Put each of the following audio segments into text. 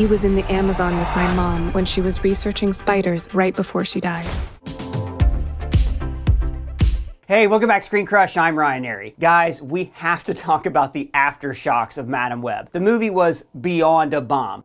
He was in the Amazon with my mom when she was researching spiders right before she died. Hey, welcome back, Screen Crush. I'm Ryan Arey. Guys, we have to talk about the aftershocks of Madame Web. The movie was beyond a bomb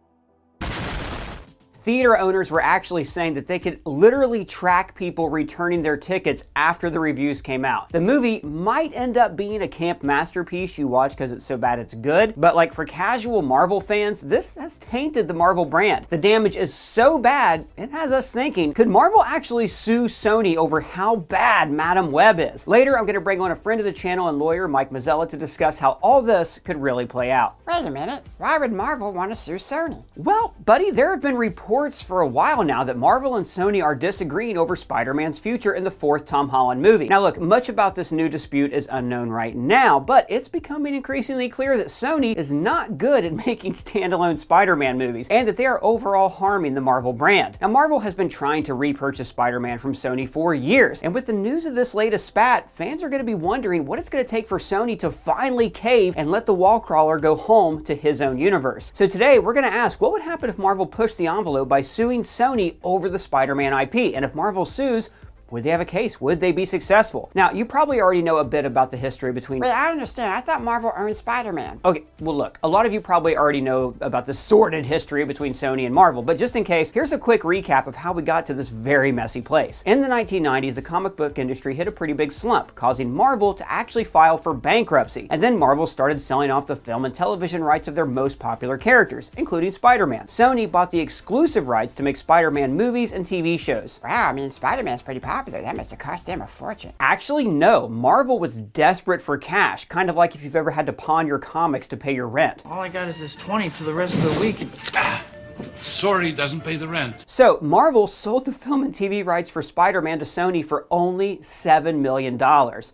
theater owners were actually saying that they could literally track people returning their tickets after the reviews came out. The movie might end up being a camp masterpiece you watch because it's so bad it's good, but like for casual Marvel fans, this has tainted the Marvel brand. The damage is so bad, it has us thinking, could Marvel actually sue Sony over how bad Madame Web is? Later, I'm going to bring on a friend of the channel and lawyer, Mike Mazzella, to discuss how all this could really play out. Wait a minute, why would Marvel want to sue Sony? Well, buddy, there have been reports reports for a while now that Marvel and Sony are disagreeing over Spider Man's future in the fourth Tom Holland movie. Now, look, much about this new dispute is unknown right now, but it's becoming increasingly clear that Sony is not good at making standalone Spider Man movies and that they are overall harming the Marvel brand. Now, Marvel has been trying to repurchase Spider Man from Sony for years, and with the news of this latest spat, fans are going to be wondering what it's going to take for Sony to finally cave and let the wall crawler go home to his own universe. So today, we're going to ask what would happen if Marvel pushed the envelope by suing Sony over the Spider Man IP. And if Marvel sues, would they have a case? Would they be successful? Now, you probably already know a bit about the history between. Wait, I don't understand. I thought Marvel owned Spider Man. Okay, well, look, a lot of you probably already know about the sordid history between Sony and Marvel, but just in case, here's a quick recap of how we got to this very messy place. In the 1990s, the comic book industry hit a pretty big slump, causing Marvel to actually file for bankruptcy. And then Marvel started selling off the film and television rights of their most popular characters, including Spider Man. Sony bought the exclusive rights to make Spider Man movies and TV shows. Wow, I mean, Spider Man's pretty popular popular. That must have cost them a fortune. Actually, no. Marvel was desperate for cash, kind of like if you've ever had to pawn your comics to pay your rent. All I got is this 20 for the rest of the week. Ah. Sorry, doesn't pay the rent. So, Marvel sold the film and TV rights for Spider Man to Sony for only $7 million.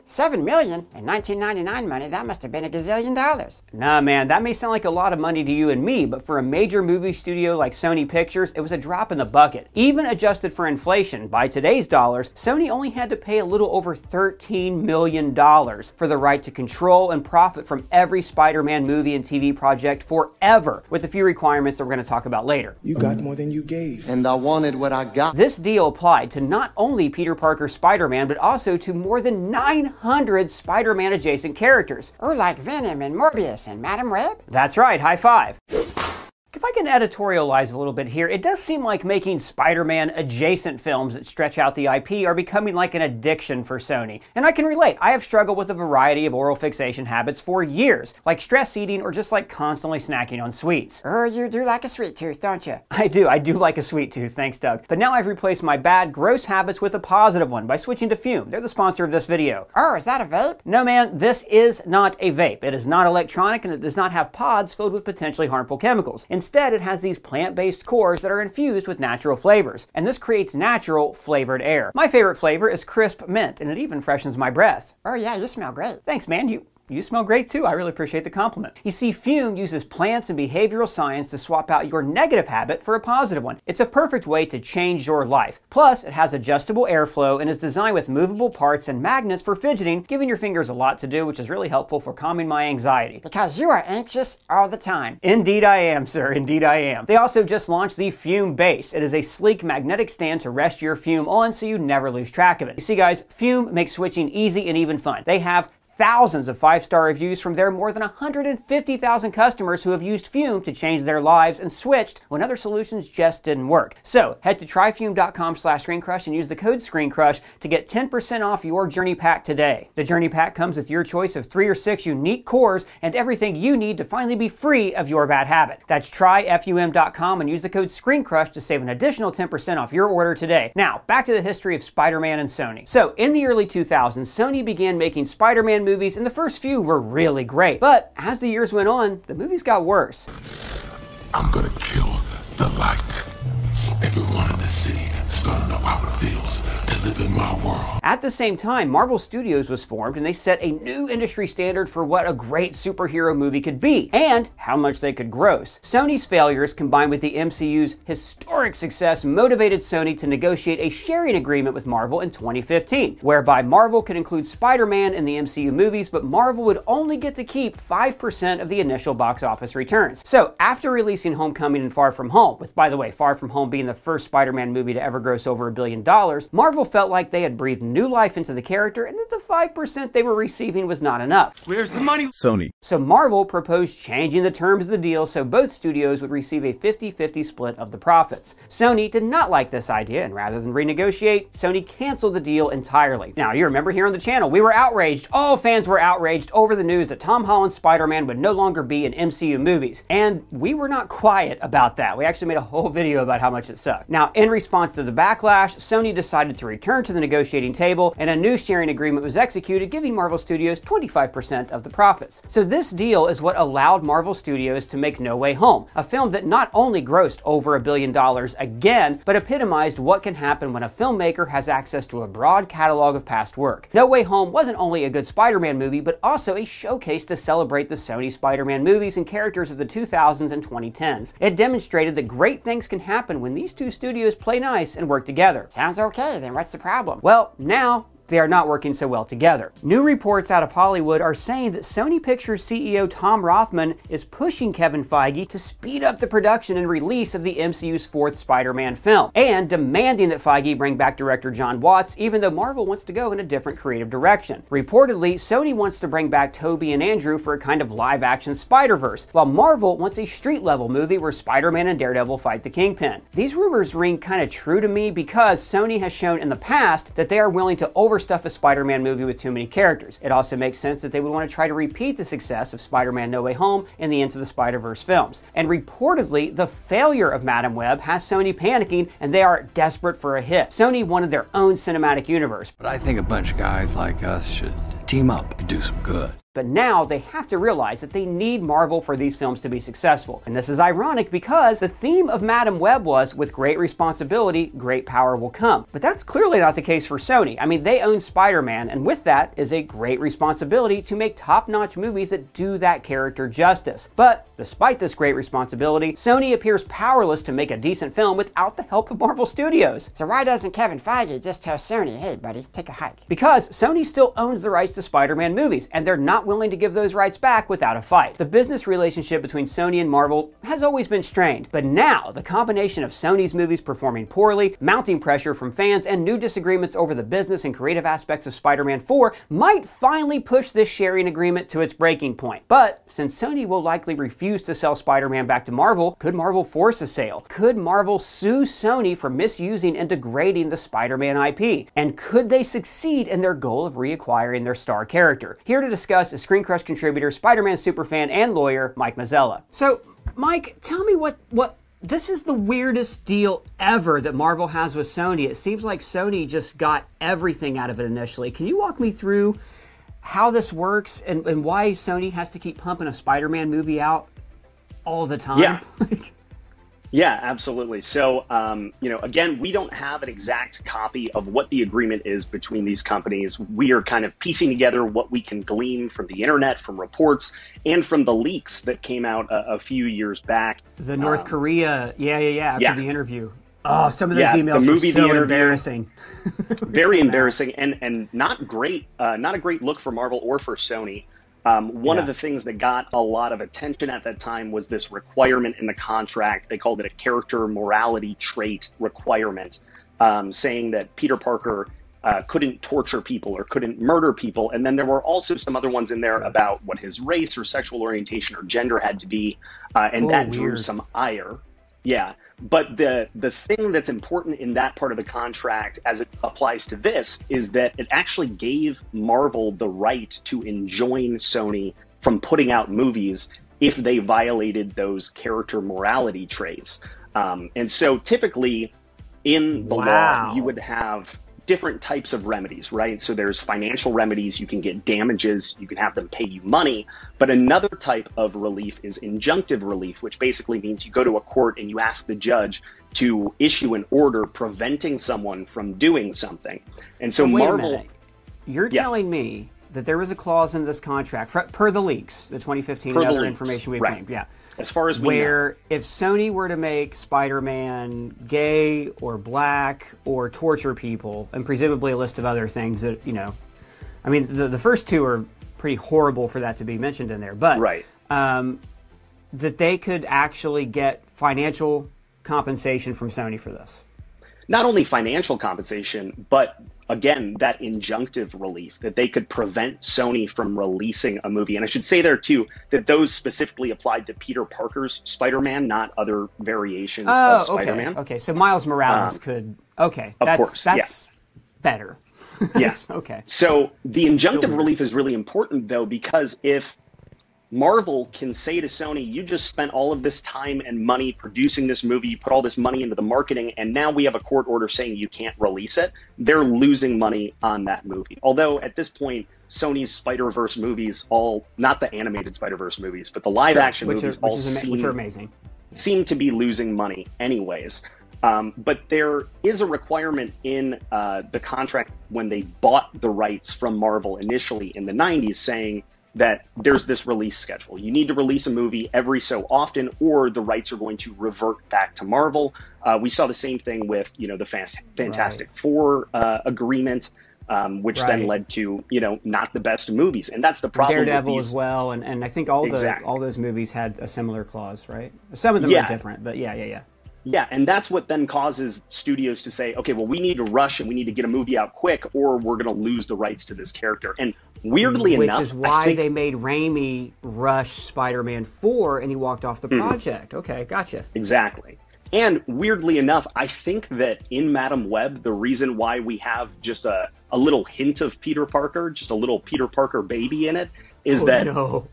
7 million? In 1999 money, that must have been a gazillion dollars. Nah, man, that may sound like a lot of money to you and me, but for a major movie studio like Sony Pictures, it was a drop in the bucket. Even adjusted for inflation, by today's dollars, Sony only had to pay a little over $13 million for the right to control and profit from every Spider Man movie and TV project forever, with a few requirements that we're going to talk about later. You got more than you gave. And I wanted what I got. This deal applied to not only Peter Parker Spider Man, but also to more than 900 Spider Man adjacent characters. Oh, like Venom and Morbius and Madame Web? That's right, high five. If I can editorialize a little bit here, it does seem like making Spider Man adjacent films that stretch out the IP are becoming like an addiction for Sony. And I can relate. I have struggled with a variety of oral fixation habits for years, like stress eating or just like constantly snacking on sweets. Oh, you do like a sweet tooth, don't you? I do. I do like a sweet tooth, thanks, Doug. But now I've replaced my bad, gross habits with a positive one by switching to Fume. They're the sponsor of this video. Oh, is that a vape? No, man, this is not a vape. It is not electronic and it does not have pods filled with potentially harmful chemicals. Instead, Instead, it has these plant-based cores that are infused with natural flavors, and this creates natural flavored air. My favorite flavor is crisp mint, and it even freshens my breath. Oh yeah, you smell great. Thanks, man. You you smell great too. I really appreciate the compliment. You see, Fume uses plants and behavioral science to swap out your negative habit for a positive one. It's a perfect way to change your life. Plus, it has adjustable airflow and is designed with movable parts and magnets for fidgeting, giving your fingers a lot to do, which is really helpful for calming my anxiety. Because you are anxious all the time. Indeed I am, sir. Indeed I am. They also just launched the Fume Base. It is a sleek magnetic stand to rest your Fume on so you never lose track of it. You see, guys, Fume makes switching easy and even fun. They have thousands of five star reviews from their more than 150,000 customers who have used Fume to change their lives and switched when other solutions just didn't work. So head to tryfume.com slash screencrush and use the code screencrush to get 10% off your journey pack today. The journey pack comes with your choice of three or six unique cores and everything you need to finally be free of your bad habit. That's tryfume.com and use the code screencrush to save an additional 10% off your order today. Now, back to the history of Spider-Man and Sony. So, in the early 2000s, Sony began making Spider-Man movies, and the first few were really great. But as the years went on, the movies got worse. I'm gonna kill At the same time, Marvel Studios was formed and they set a new industry standard for what a great superhero movie could be and how much they could gross. Sony's failures combined with the MCU's historic success motivated Sony to negotiate a sharing agreement with Marvel in 2015, whereby Marvel could include Spider Man in the MCU movies, but Marvel would only get to keep 5% of the initial box office returns. So, after releasing Homecoming and Far From Home, with by the way, Far From Home being the first Spider Man movie to ever gross over a billion dollars, Marvel felt like they had breathed new life into the character and that the 5% they were receiving was not enough. Where's the money? Sony. So Marvel proposed changing the terms of the deal so both studios would receive a 50 50 split of the profits. Sony did not like this idea, and rather than renegotiate, Sony canceled the deal entirely. Now, you remember here on the channel, we were outraged, all fans were outraged over the news that Tom Holland's Spider Man would no longer be in MCU movies. And we were not quiet about that. We actually made a whole video about how much it sucked. Now, in response to the backlash, Sony decided to return to the negotiating table, and a new sharing agreement was executed, giving Marvel Studios 25% of the profits. So this deal is what allowed Marvel Studios to make No Way Home, a film that not only grossed over a billion dollars again, but epitomized what can happen when a filmmaker has access to a broad catalog of past work. No Way Home wasn't only a good Spider-Man movie, but also a showcase to celebrate the Sony Spider-Man movies and characters of the 2000s and 2010s. It demonstrated that great things can happen when these two studios play nice and work together. Sounds okay, then what's the problem? Well, now they are not working so well together. New reports out of Hollywood are saying that Sony Pictures CEO Tom Rothman is pushing Kevin Feige to speed up the production and release of the MCU's fourth Spider Man film, and demanding that Feige bring back director Jon Watts, even though Marvel wants to go in a different creative direction. Reportedly, Sony wants to bring back Tobey and Andrew for a kind of live action Spider Verse, while Marvel wants a street level movie where Spider Man and Daredevil fight the Kingpin. These rumors ring kind of true to me because Sony has shown in the past that they are willing to over stuff a Spider Man movie with too many characters. It also makes sense that they would want to try to repeat the success of Spider Man No Way Home in the Into the Spider Verse films. And reportedly, the failure of Madame Web has Sony panicking and they are desperate for a hit. Sony wanted their own cinematic universe. But I think a bunch of guys like us should team up and do some good. But now they have to realize that they need Marvel for these films to be successful. And this is ironic because the theme of Madame Web was with great responsibility, great power will come. But that's clearly not the case for Sony. I mean, they own Spider Man, and with that is a great responsibility to make top notch movies that do that character justice. But despite this great responsibility, Sony appears powerless to make a decent film without the help of Marvel Studios. So why doesn't Kevin Feige just tell Sony, hey buddy, take a hike? Because Sony still owns the rights to Spider Man movies, and they're not willing to give those rights back without a fight. The business relationship between Sony and Marvel has always been strained, but now the combination of Sony's movies performing poorly, mounting pressure from fans, and new disagreements over the business and creative aspects of Spider Man 4 might finally push this sharing agreement to its breaking point. But since Sony will likely refuse to sell Spider Man back to Marvel, could Marvel force a sale? Could Marvel sue Sony for misusing and degrading the Spider Man IP? And could they succeed in their goal of reacquiring their star character? Here to discuss is Screen Crush contributor, Spider Man superfan, and lawyer Mike Mazzella. So, Mike, tell me what, what this is the weirdest deal ever that Marvel has with Sony. It seems like Sony just got everything out of it initially. Can you walk me through how this works and, and why Sony has to keep pumping a Spider Man movie out all the time? Yeah. Yeah, absolutely. So, um, you know, again, we don't have an exact copy of what the agreement is between these companies. We are kind of piecing together what we can glean from the internet, from reports, and from the leaks that came out a, a few years back. The North Um, Korea, yeah, yeah, yeah, after yeah. the interview. Oh, some of those Yeah, the emails movie, were so the embarrassing. very embarrassing and and not great uh, not a great look for marvel or for sony um, one of the things that got a lot of attention at that time was this requirement in the contract. They called it a character morality trait requirement um, saying that peter parker uh, couldn't torture people or couldn't murder people. And then there were also some other ones in there about what his race or sexual orientation or gender had to be uh, and Oh, that drew some ire. Yeah, but the the thing that's important in that part of the contract as it applies to this is that it actually gave Marvel the right to enjoin Sony from putting out movies if they violated those character morality traits. Um, and so typically in the Wow. law you would have different types of remedies, right? So there's financial remedies, you can get damages, you can have them pay you money. But another type of relief is injunctive relief, which basically means you go to a court and you ask the judge to issue an order preventing someone from doing something. And so Wait a Marvel. minute. You're Yeah. telling me that there was a clause in this contract, fr- per the leaks, the 2015 Per and the other leaks, information we right. claimed, yeah. As far as we where if Sony were to make Spider-Man gay or black or torture people, and presumably a list of other things that you know, I mean, the the first two are pretty horrible for that to be mentioned in there, but Right. um, that they could actually get financial compensation from Sony for this. not only financial compensation, but again, that injunctive relief that they could prevent Sony from releasing a movie. And I should say there too that those specifically applied to Peter Parker's Spider-Man, not other variations of Oh, Spider-Man. okay, okay. So Miles Morales Um, could. Okay, of that's course, that's better. Yes. okay. So the injunctive relief is really important though, because if Marvel can say to Sony, you just spent all of this time and money producing this movie, you put all this money into the marketing, and now we have a court order saying you can't release it, they're losing money on that movie. Although at this point, Sony's Spider Verse movies, all not the animated Spider Verse movies, but the live action which movies, are, all ama- seem amazing. seem to be losing money anyways. Um, but there is a requirement in uh, the contract when they bought the rights from Marvel initially in the 90s saying that there's this release schedule. You need to release a movie every so often, or the rights are going to revert back to Marvel. Uh, we saw the same thing with, you know, the Fast, Fantastic Four uh, agreement, um, which Right. then led to, you know, not the best movies. And that's the problem. with Daredevil as well, and, and I think all the all those movies had a similar clause, right? Some of them Yeah. are different, but yeah, yeah, yeah. Yeah, and that's what then causes studios to say, okay, well, we need to rush and we need to get a movie out quick, or we're going to lose the rights to this character. And weirdly Which enough, is why think- they made Raimi rush Spider-Man Four, and he walked off the Hmm. project. Okay, gotcha. Exactly. And weirdly enough, I think that in Madame Web, the reason why we have just a, a little hint of Peter Parker, just a little Peter Parker baby in it, is Oh, that no.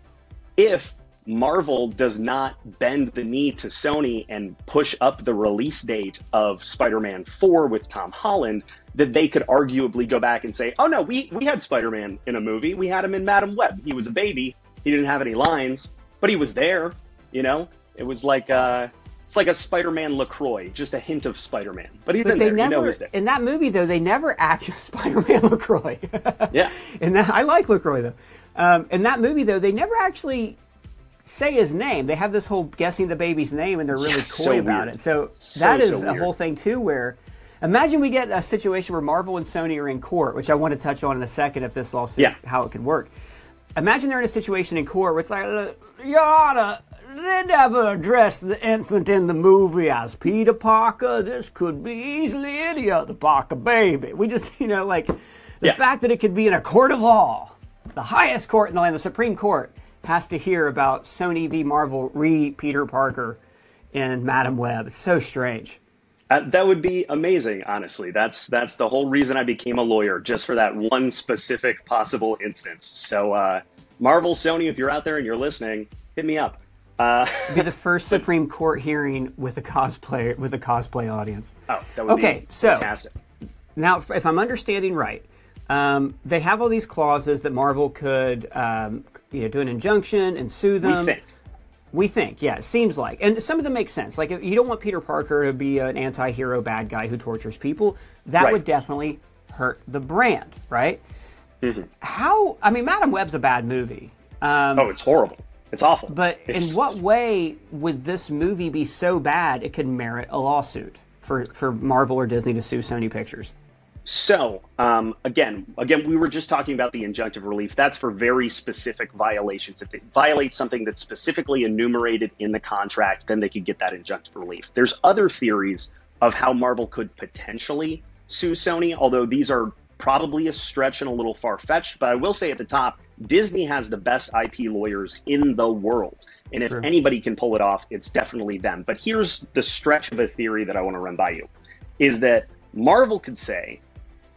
if Marvel does not bend the knee to Sony and push up the release date of Spider-Man 4 with Tom Holland, that they could arguably go back and say, "Oh no, we we had Spider-Man in a movie. We had him in Madame Web. He was a baby. He didn't have any lines, but he was there. You know, it was like uh, it's like a Spider-Man Lacroix, just a hint of Spider-Man. But he's But in they there. you know never he's there. in that movie though. They never act Spider-Man Lacroix. Yeah. and I like Lacroix though. Um, in that movie though, they never actually say his name. They have this whole guessing the baby's name, and they're really Yeah, coy so about weird. it. So, So, that is so a whole thing too. Where imagine we get a situation where Marvel and Sony are in court, which I want to touch on in a second if this lawsuit Yeah. how it could work. Imagine they're in a situation in court where it's like, "Uh, Your Honor, they never addressed the infant in the movie as Peter Parker. This could be easily any other Parker baby. We just, you know, like the Yeah. fact that it could be in a court of law, the highest court in the land, the Supreme Court, has to hear about Sony v. Marvel re Peter Parker in Madame Web. It's so strange. Uh, that would be amazing, honestly. That's that's the whole reason I became a lawyer, just for that one specific possible instance. So, uh, Marvel, Sony, if you're out there and you're listening, hit me up. Uh, Be the first Supreme Court hearing with a cosplay with a cosplay audience. oh, that would Okay, be so- fantastic. Now, if I'm understanding right, um, they have all these clauses that Marvel could, um, you know, do an injunction and sue We them. think. We think, yeah, it seems like, and some of them make sense. Like, if you don't want Peter Parker to be an anti-hero bad guy who tortures people. That Right. would definitely hurt the brand, right? Mm-hmm. How? I mean, Madame Web's a bad movie. Um, Oh, it's horrible. It's awful. but It's- in what way would this movie be so bad it could merit a lawsuit for, for Marvel or Disney to sue Sony Pictures? So, um, again, again, we were just talking about the injunctive relief. That's for very specific violations. If it violates something that's specifically enumerated in the contract, then they could get that injunctive relief. There's other theories of how Marvel could potentially sue Sony, although these are probably a stretch and a little far fetched. But I will say at the top, Disney has the best IP lawyers in the world. And if anybody can pull it off, it's definitely them. But here's the stretch of a theory that I want to run by you is that Marvel could say,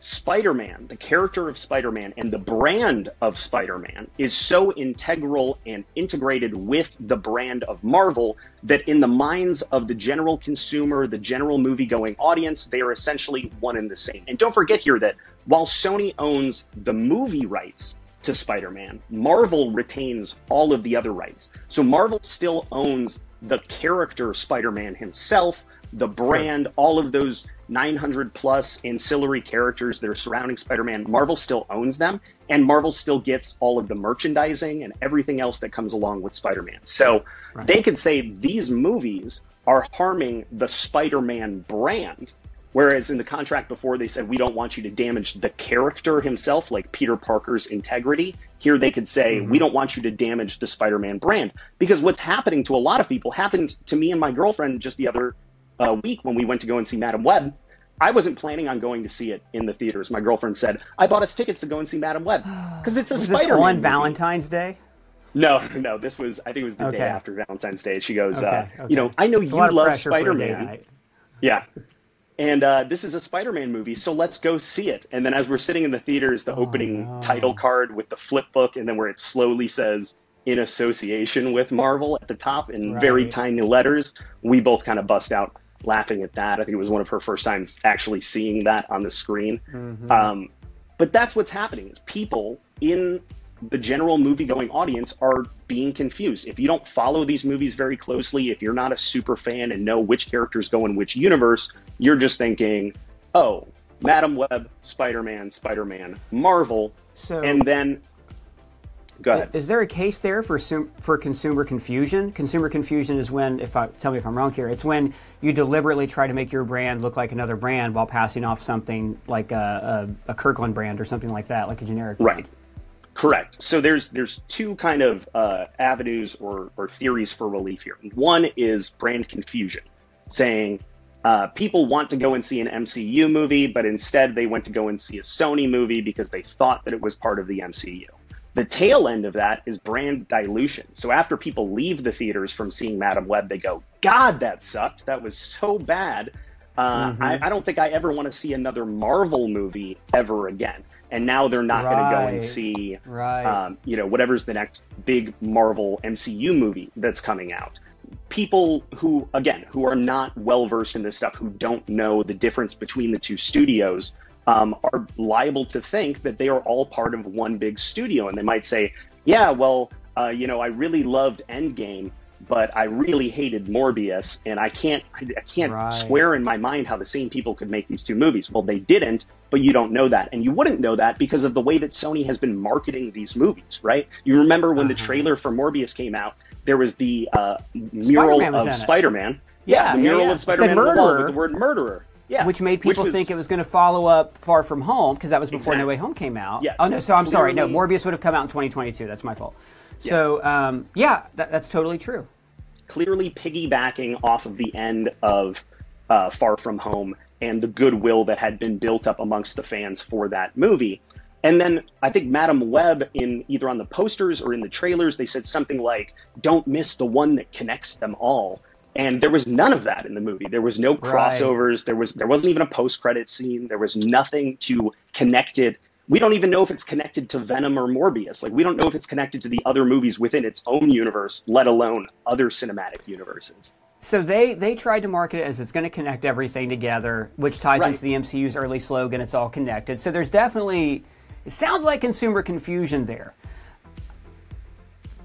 Spider Man, the character of Spider Man, and the brand of Spider Man is so integral and integrated with the brand of Marvel that in the minds of the general consumer, the general movie going audience, they are essentially one and the same. And don't forget here that while Sony owns the movie rights to Spider Man, Marvel retains all of the other rights. So Marvel still owns the character Spider Man himself, the brand, all of those 900 plus ancillary characters that are surrounding Spider Man. Marvel still owns them, and Marvel still gets all of the merchandising and everything else that comes along with Spider Man. So right. they could say these movies are harming the Spider Man brand. Whereas in the contract before, they said, we don't want you to damage the character himself, like Peter Parker's integrity. Here they could say, mm-hmm. we don't want you to damage the Spider Man brand. Because what's happening to a lot of people happened to me and my girlfriend just the other uh, week when we went to go and see Madame Web. I wasn't planning on going to see it in the theaters. My girlfriend said, I bought us tickets to go and see Madame Web because it's a was Spider Man. on movie. Valentine's Day? No, no, this was, I think it was the okay. day after Valentine's Day. She goes, okay, uh, okay. you know, I know it's you love Spider Man. Yeah. And uh, this is a Spider Man movie, so let's go see it. And then as we're sitting in the theaters, the oh, opening no. title card with the flip book, and then where it slowly says, in association with Marvel at the top in right. very tiny letters, we both kind of bust out laughing at that. I think it was one of her first times actually seeing that on the screen. Mm-hmm. Um, but that's what's happening is people in the general movie going audience are being confused. If you don't follow these movies very closely, if you're not a super fan and know which characters go in which universe, you're just thinking, oh, Madame Web, Spider Man, Spider Man, Marvel. So, and then Go ahead. Is there a case there for for consumer confusion? Consumer confusion is when, if I tell me if I'm wrong here, it's when you deliberately try to make your brand look like another brand while passing off something like a, a, a Kirkland brand or something like that, like a generic. Brand. Right. Correct. So there's there's two kind of uh, avenues or, or theories for relief here. One is brand confusion, saying uh, people want to go and see an MCU movie, but instead they went to go and see a Sony movie because they thought that it was part of the MCU. The tail end of that is brand dilution. So after people leave the theaters from seeing Madame Web, they go, God, that sucked. That was so bad. Uh, mm-hmm. I, I, don't think I ever want to see another Marvel movie ever again. And now they're not right. going to go and see, right. um, you know, whatever's the next big Marvel MCU movie that's coming out. People who, again, who are not well versed in this stuff, who don't know the difference between the two studios, um, are liable to think that they are all part of one big studio. And they might say, yeah, well, uh, you know, I really loved Endgame, but I really hated Morbius, and I can't, I can't right. swear in my mind how the same people could make these two movies. Well, they didn't, but you don't know that, and you wouldn't know that because of the way that Sony has been marketing these movies, right? You remember when uh-huh. the trailer for Morbius came out, there was the uh, mural Spider-Man of Spider-Man. Yeah, yeah, the mural yeah, yeah. of the wall with the word murderer. Yeah, which made people which was, think it was going to follow up Far From Home because that was before exactly. No Way Home came out. Yes. Oh no, so I'm sorry. No, Morbius would have come out in 2022. That's my fault. Yeah. So um, yeah, that, that's totally true. Clearly piggybacking off of the end of uh, Far From Home and the goodwill that had been built up amongst the fans for that movie. And then I think Madame Web, in either on the posters or in the trailers, they said something like, "Don't miss the one that connects them all." And there was none of that in the movie. There was no crossovers. Right. there was there wasn't even a post-credit scene. There was nothing to connect it. We don't even know if it's connected to venom or morbius. Like we don't know if it's connected to the other movies within its own universe let alone other cinematic universes. So they they tried to market it as it's going to connect everything together which ties right. into the mcu's early slogan it's all connected. So there's definitely it sounds like consumer confusion there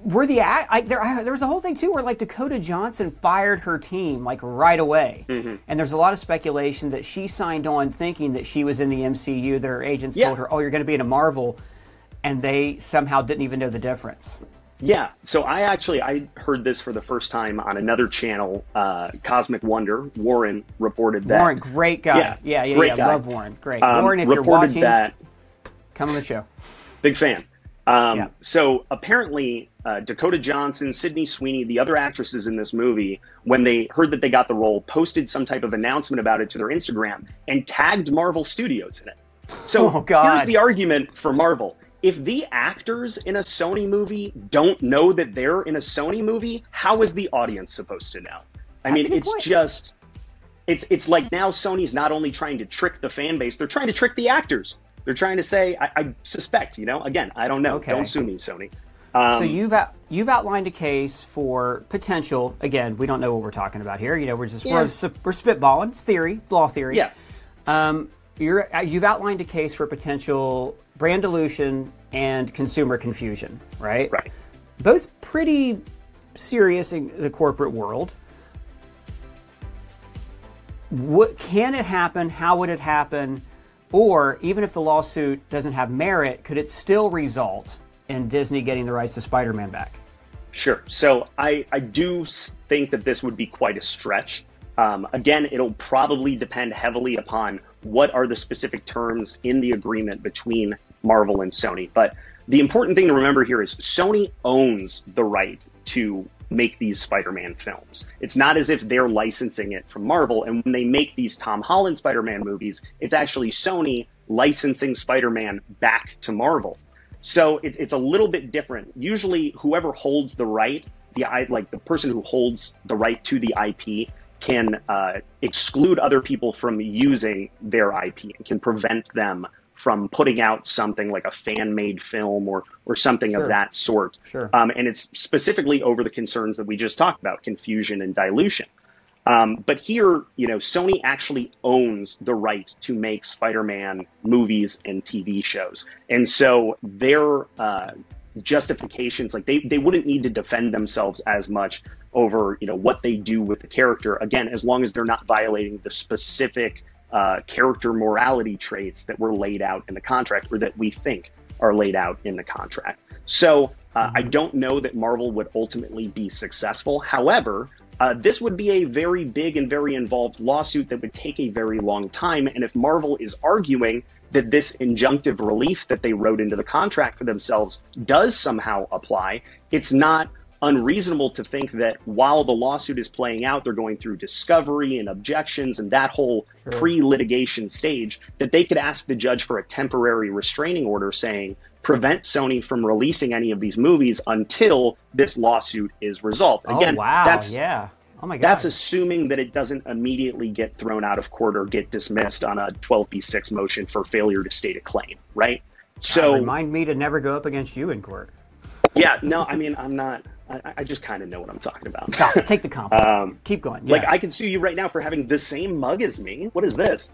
were the I, there, I, there was a whole thing too where like Dakota Johnson fired her team like right away, mm-hmm. and there's a lot of speculation that she signed on thinking that she was in the MCU. That her agents yeah. told her, "Oh, you're going to be in a Marvel," and they somehow didn't even know the difference. Yeah, so I actually I heard this for the first time on another channel, uh, Cosmic Wonder. Warren reported that. Warren, great guy. Yeah, yeah, yeah. yeah. Guy. Love Warren. Great. Um, Warren, if you're watching, that, come on the show. Big fan. Um, yeah. So apparently, uh, Dakota Johnson, Sydney Sweeney, the other actresses in this movie, when they heard that they got the role, posted some type of announcement about it to their Instagram and tagged Marvel Studios in it. So oh, here's the argument for Marvel. If the actors in a Sony movie don't know that they're in a Sony movie, how is the audience supposed to know? I That's mean, it's point. just it's it's like now Sony's not only trying to trick the fan base, they're trying to trick the actors. They're trying to say, I, I suspect, you know, again, I don't know. Okay. Don't sue me, Sony. Um, so you've out, you've outlined a case for potential. Again, we don't know what we're talking about here. You know, we're just Yeah. we're, we're spitballing. It's theory, law theory. Yeah. Um, you're uh, you've outlined a case for potential brand dilution and consumer confusion, right? Right. Both pretty serious in the corporate world. What can it happen? How would it happen? Or even if the lawsuit doesn't have merit, could it still result in Disney getting the rights to Spider-Man back? Sure. So I, I do think that this would be quite a stretch. Um, again, it'll probably depend heavily upon what are the specific terms in the agreement between Marvel and Sony. But the important thing to remember here is Sony owns the right to make these Spider-Man films. It's not as if they're licensing it from Marvel. And when they make these Tom Holland Spider-Man movies, it's actually Sony licensing Spider-Man back to Marvel. So it's it's a little bit different. Usually, whoever holds the right, the like the person who holds the right to the IP can uh, exclude other people from using their IP and can prevent them from putting out something like a fan-made film or or something Sure. of that sort. Sure. Um, and it's specifically over the concerns that we just talked about, confusion and dilution. Um, but here, you know, Sony actually owns the right to make Spider-Man movies and TV shows, and so their uh, justifications, like they they wouldn't need to defend themselves as much over you know what they do with the character. Again, as long as they're not violating the specific uh, character morality traits that were laid out in the contract or that we think are laid out in the contract. So uh, I don't know that Marvel would ultimately be successful. However, uh, this would be a very big and very involved lawsuit that would take a very long time. And if Marvel is arguing that this injunctive relief that they wrote into the contract for themselves does somehow apply, it's not unreasonable to think that while the lawsuit is playing out, they're going through discovery and objections and that whole pre litigation stage, that they could ask the judge for a temporary restraining order saying, prevent Sony from releasing any of these movies until this lawsuit is resolved. Oh, Again, oh wow! that's yeah. Oh my god. that's assuming that it doesn't immediately get thrown out of court or get dismissed on a 12b6 motion for failure to state a claim, right? So remind me to never go up against you in court. yeah, no, I mean I'm not. I, I just kind of know what I'm talking about. Stop. Take the compliment. Um, Keep going. Like I can sue you right now for having the same mug as me. What is this?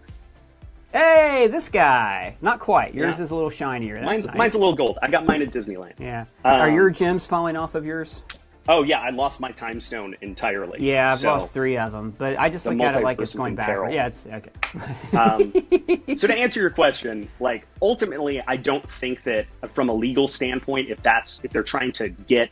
Hey, this guy. Not quite. Yours Yeah. is a little shinier. That's Mine's nice. mine's a little gold. I got mine at Disneyland. Yeah. Um, Are your gems falling off of yours? Oh yeah, I lost my time stone entirely. Yeah, I've So, lost three of them, but I just look at it like it's going back. Yeah, it's okay. So to answer your question, like ultimately, I don't think that from a legal standpoint, if that's if they're trying to get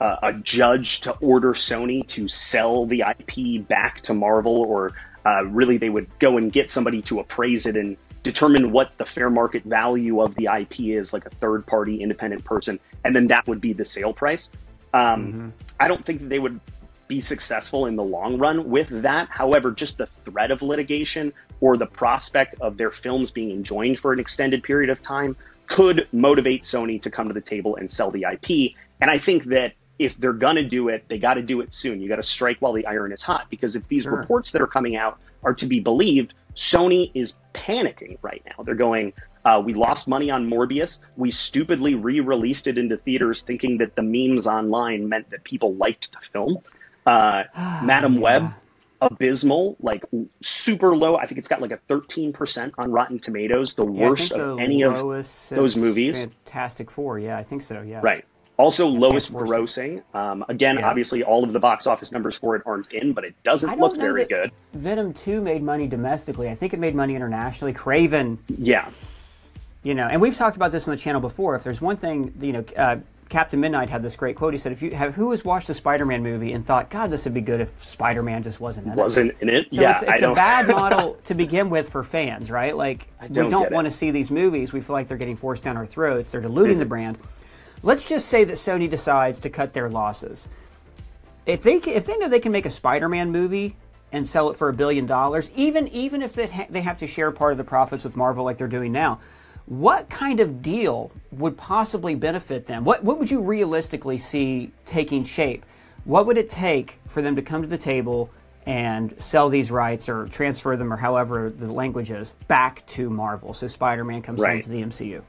uh, a judge to order Sony to sell the IP back to Marvel, or uh, really they would go and get somebody to appraise it and determine what the fair market value of the IP is, like a third party independent person, and then that would be the sale price. Um, I don't think that they would be successful in the long run with that. However, just the threat of litigation or the prospect of their films being enjoined for an extended period of time could motivate Sony to come to the table and sell the IP. And I think that if they're going to do it, they got to do it soon. You got to strike while the iron is hot because if these Sure. reports that are coming out are to be believed, Sony is panicking right now. They're going, uh, we lost money on Morbius. We stupidly re released it into theaters thinking that the memes online meant that people liked the film. Uh, Madame Web, abysmal, like super low. I think it's got like a 13% on Rotten Tomatoes, the Yeah, worst of any of those movies. Fantastic Four. Yeah, I think so. Yeah. Right. Also, lowest grossing. Um, again, Yeah. obviously, all of the box office numbers for it aren't in, but it doesn't look very good. Venom Two made money domestically. I think it made money internationally. Kraven, Yeah. you know, and we've talked about this on the channel before. If there's one thing, you know, uh, Captain Midnight had this great quote. He said, "If you have who has watched the Spider-Man movie and thought, God, this would be good if Spider-Man just wasn't in it." Wasn't in it. So yeah, it's, it's a bad model to begin with for fans, right? Like we don't don't want to see these movies. We feel like they're getting forced down our throats. They're diluting Mm-hmm. the brand. Let's just say that Sony decides to cut their losses. If they if they know they can make a Spider-Man movie and sell it for a billion dollars, even even if they ha- they have to share part of the profits with Marvel like they're doing now, what kind of deal would possibly benefit them? What what would you realistically see taking shape? What would it take for them to come to the table and sell these rights or transfer them or however the language is back to Marvel. So Spider Man comes home Right. to the MCU.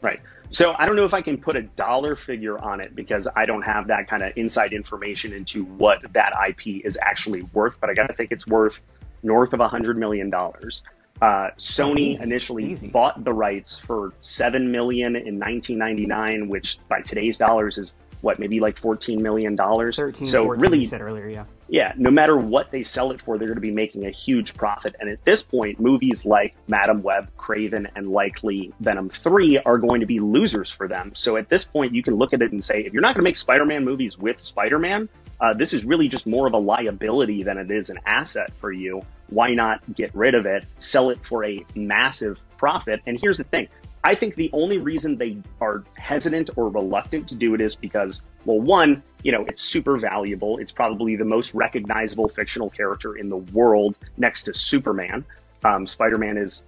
Right. So I don't know if I can put a dollar figure on it because I don't have that kind of inside information into what that IP is actually worth, but I got to think it's worth north of a hundred million dollars. Uh, Sony Easy. initially Easy. bought the rights for seven million in 1999, which by today's dollars is what maybe like 14 million dollars. So 14, really, you said earlier, yeah. Yeah, no matter what they sell it for, they're going to be making a huge profit. And at this point, movies like Madame Web, Kraven, and likely Venom 3 are going to be losers for them. So at this point, you can look at it and say, if you're not going to make Spider Man movies with Spider Man, uh, this is really just more of a liability than it is an asset for you. Why not get rid of it, sell it for a massive profit? And here's the thing I think the only reason they are hesitant or reluctant to do it is because, well, one, you know, it's super valuable. It's probably the most recognizable fictional character in the world next to Superman. Um, Spider Man is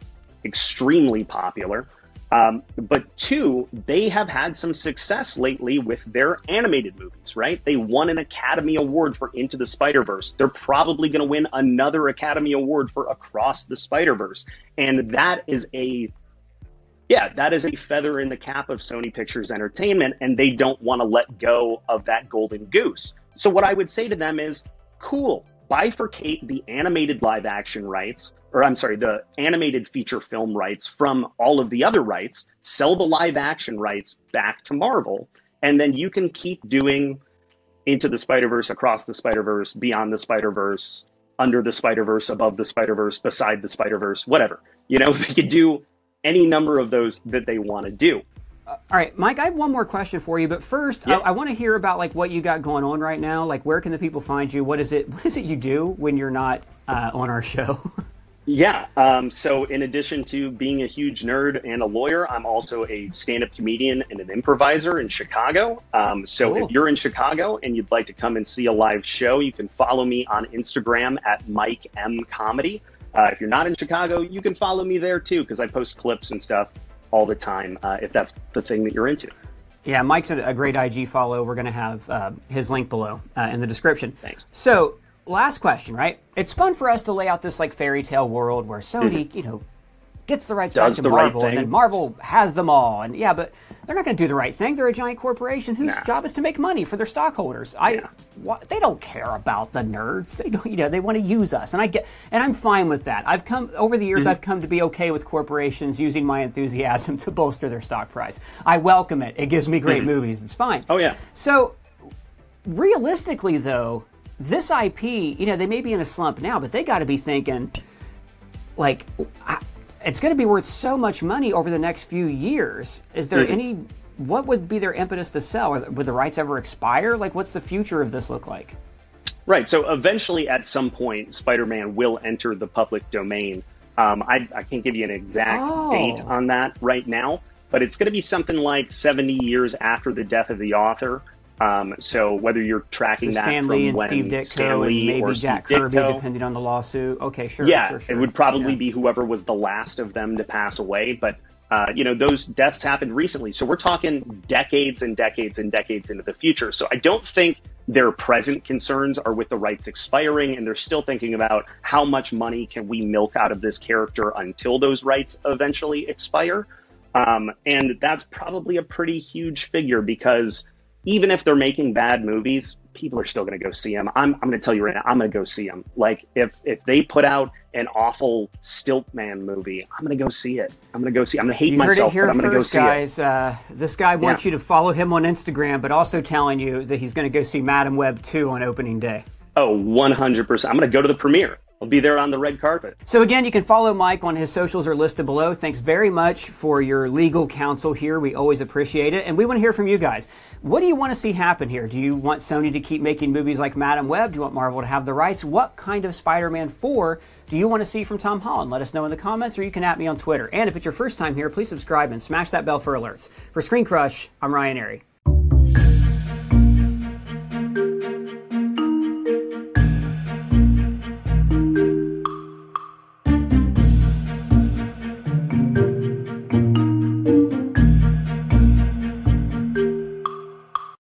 extremely popular. Um, but two, they have had some success lately with their animated movies, right? They won an Academy Award for Into the Spider Verse. They're probably going to win another Academy Award for Across the Spider Verse. And that is a yeah, that is a feather in the cap of Sony Pictures Entertainment, and they don't want to let go of that golden goose. So, what I would say to them is cool, bifurcate the animated live action rights, or I'm sorry, the animated feature film rights from all of the other rights, sell the live action rights back to Marvel, and then you can keep doing into the Spider Verse, across the Spider Verse, beyond the Spider Verse, under the Spider Verse, above the Spider Verse, beside the Spider Verse, whatever. You know, they could do any number of those that they want to do. All right, Mike, I have one more question for you, but first, Yeah. I, I want to hear about like what you got going on right now. Like, where can the people find you? What is it? What is it you do when you're not uh, on our show? Yeah. Um, so, in addition to being a huge nerd and a lawyer, I'm also a stand up comedian and an improviser in Chicago. Um, so, Cool. if you're in Chicago and you'd like to come and see a live show, you can follow me on Instagram at Mike M Comedy. Uh, if you're not in Chicago, you can follow me there too, because I post clips and stuff all the time uh, if that's the thing that you're into. yeah, Mike's a, a great IG follow. We're going to have uh, his link below uh, in the description. Thanks. So, last question, right? It's fun for us to lay out this like fairy tale world where Sony, you know, gets the rights Does back to the right Marvel, and then Marvel has them all. And yeah, but they're not going to do the right thing. They're a giant corporation whose Nah. job is to make money for their stockholders. I, Yeah. wha- they don't care about the nerds. They don't, you know, they want to use us, and I get, and I'm fine with that. I've come over the Mm-hmm. years. I've come to be okay with corporations using my enthusiasm to bolster their stock price. I welcome it. It gives me great movies. It's fine. Oh, yeah. So realistically though this ip you know they may be in a slump now but they got to be thinking like I- it's going to be worth so much money over the next few years is there Mhm. any what would be their impetus to sell would the rights ever expire like what's the future of this look like Right. So eventually, at some point, Spider-Man will enter the public domain. Um, I, I can't give you an exact Oh. date on that right now, but it's going to be something like 70 years after the death of the author. Um, so whether you're so tracking that Stan from Lee and when Steve Ditko Stan and maybe or Jack Steve Kirby, Ditko, depending on the lawsuit. Okay, sure. yeah, sure, sure. it would probably Yeah. be whoever was the last of them to pass away. But uh, you know, those deaths happened recently, so we're talking decades and decades and decades into the future. So I don't think their present concerns are with the rights expiring, and they're still thinking about how much money can we milk out of this character until those rights eventually expire. Um, and that's probably a pretty huge figure because even if they're making bad movies, people are still going to go see them. I'm, I'm going to tell you right now, I'm going to go see them. Like if if they put out an awful Stiltman movie, I'm going to go see it. I'm going to go see. I'm going to hate You heard myself, it here but I'm going to go first, see it. guys. Uh, this guy wants Yeah. you to follow him on Instagram, but also telling you that he's going to go see Madame Web 2 on opening day. Oh, 100. percent I'm going to go to the premiere. I'll be there on the red carpet. So again, you can follow Mike on his socials are listed below. Thanks very much for your legal counsel here. We always appreciate it. And we want to hear from you guys. What do you want to see happen here? Do you want Sony to keep making movies like Madame Web? Do you want Marvel to have the rights? What kind of Spider-Man 4 do you want to see from Tom Holland? Let us know in the comments or you can at me on Twitter. And if it's your first time here, please subscribe and smash that bell for alerts. For Screen Crush, I'm Ryan Arey.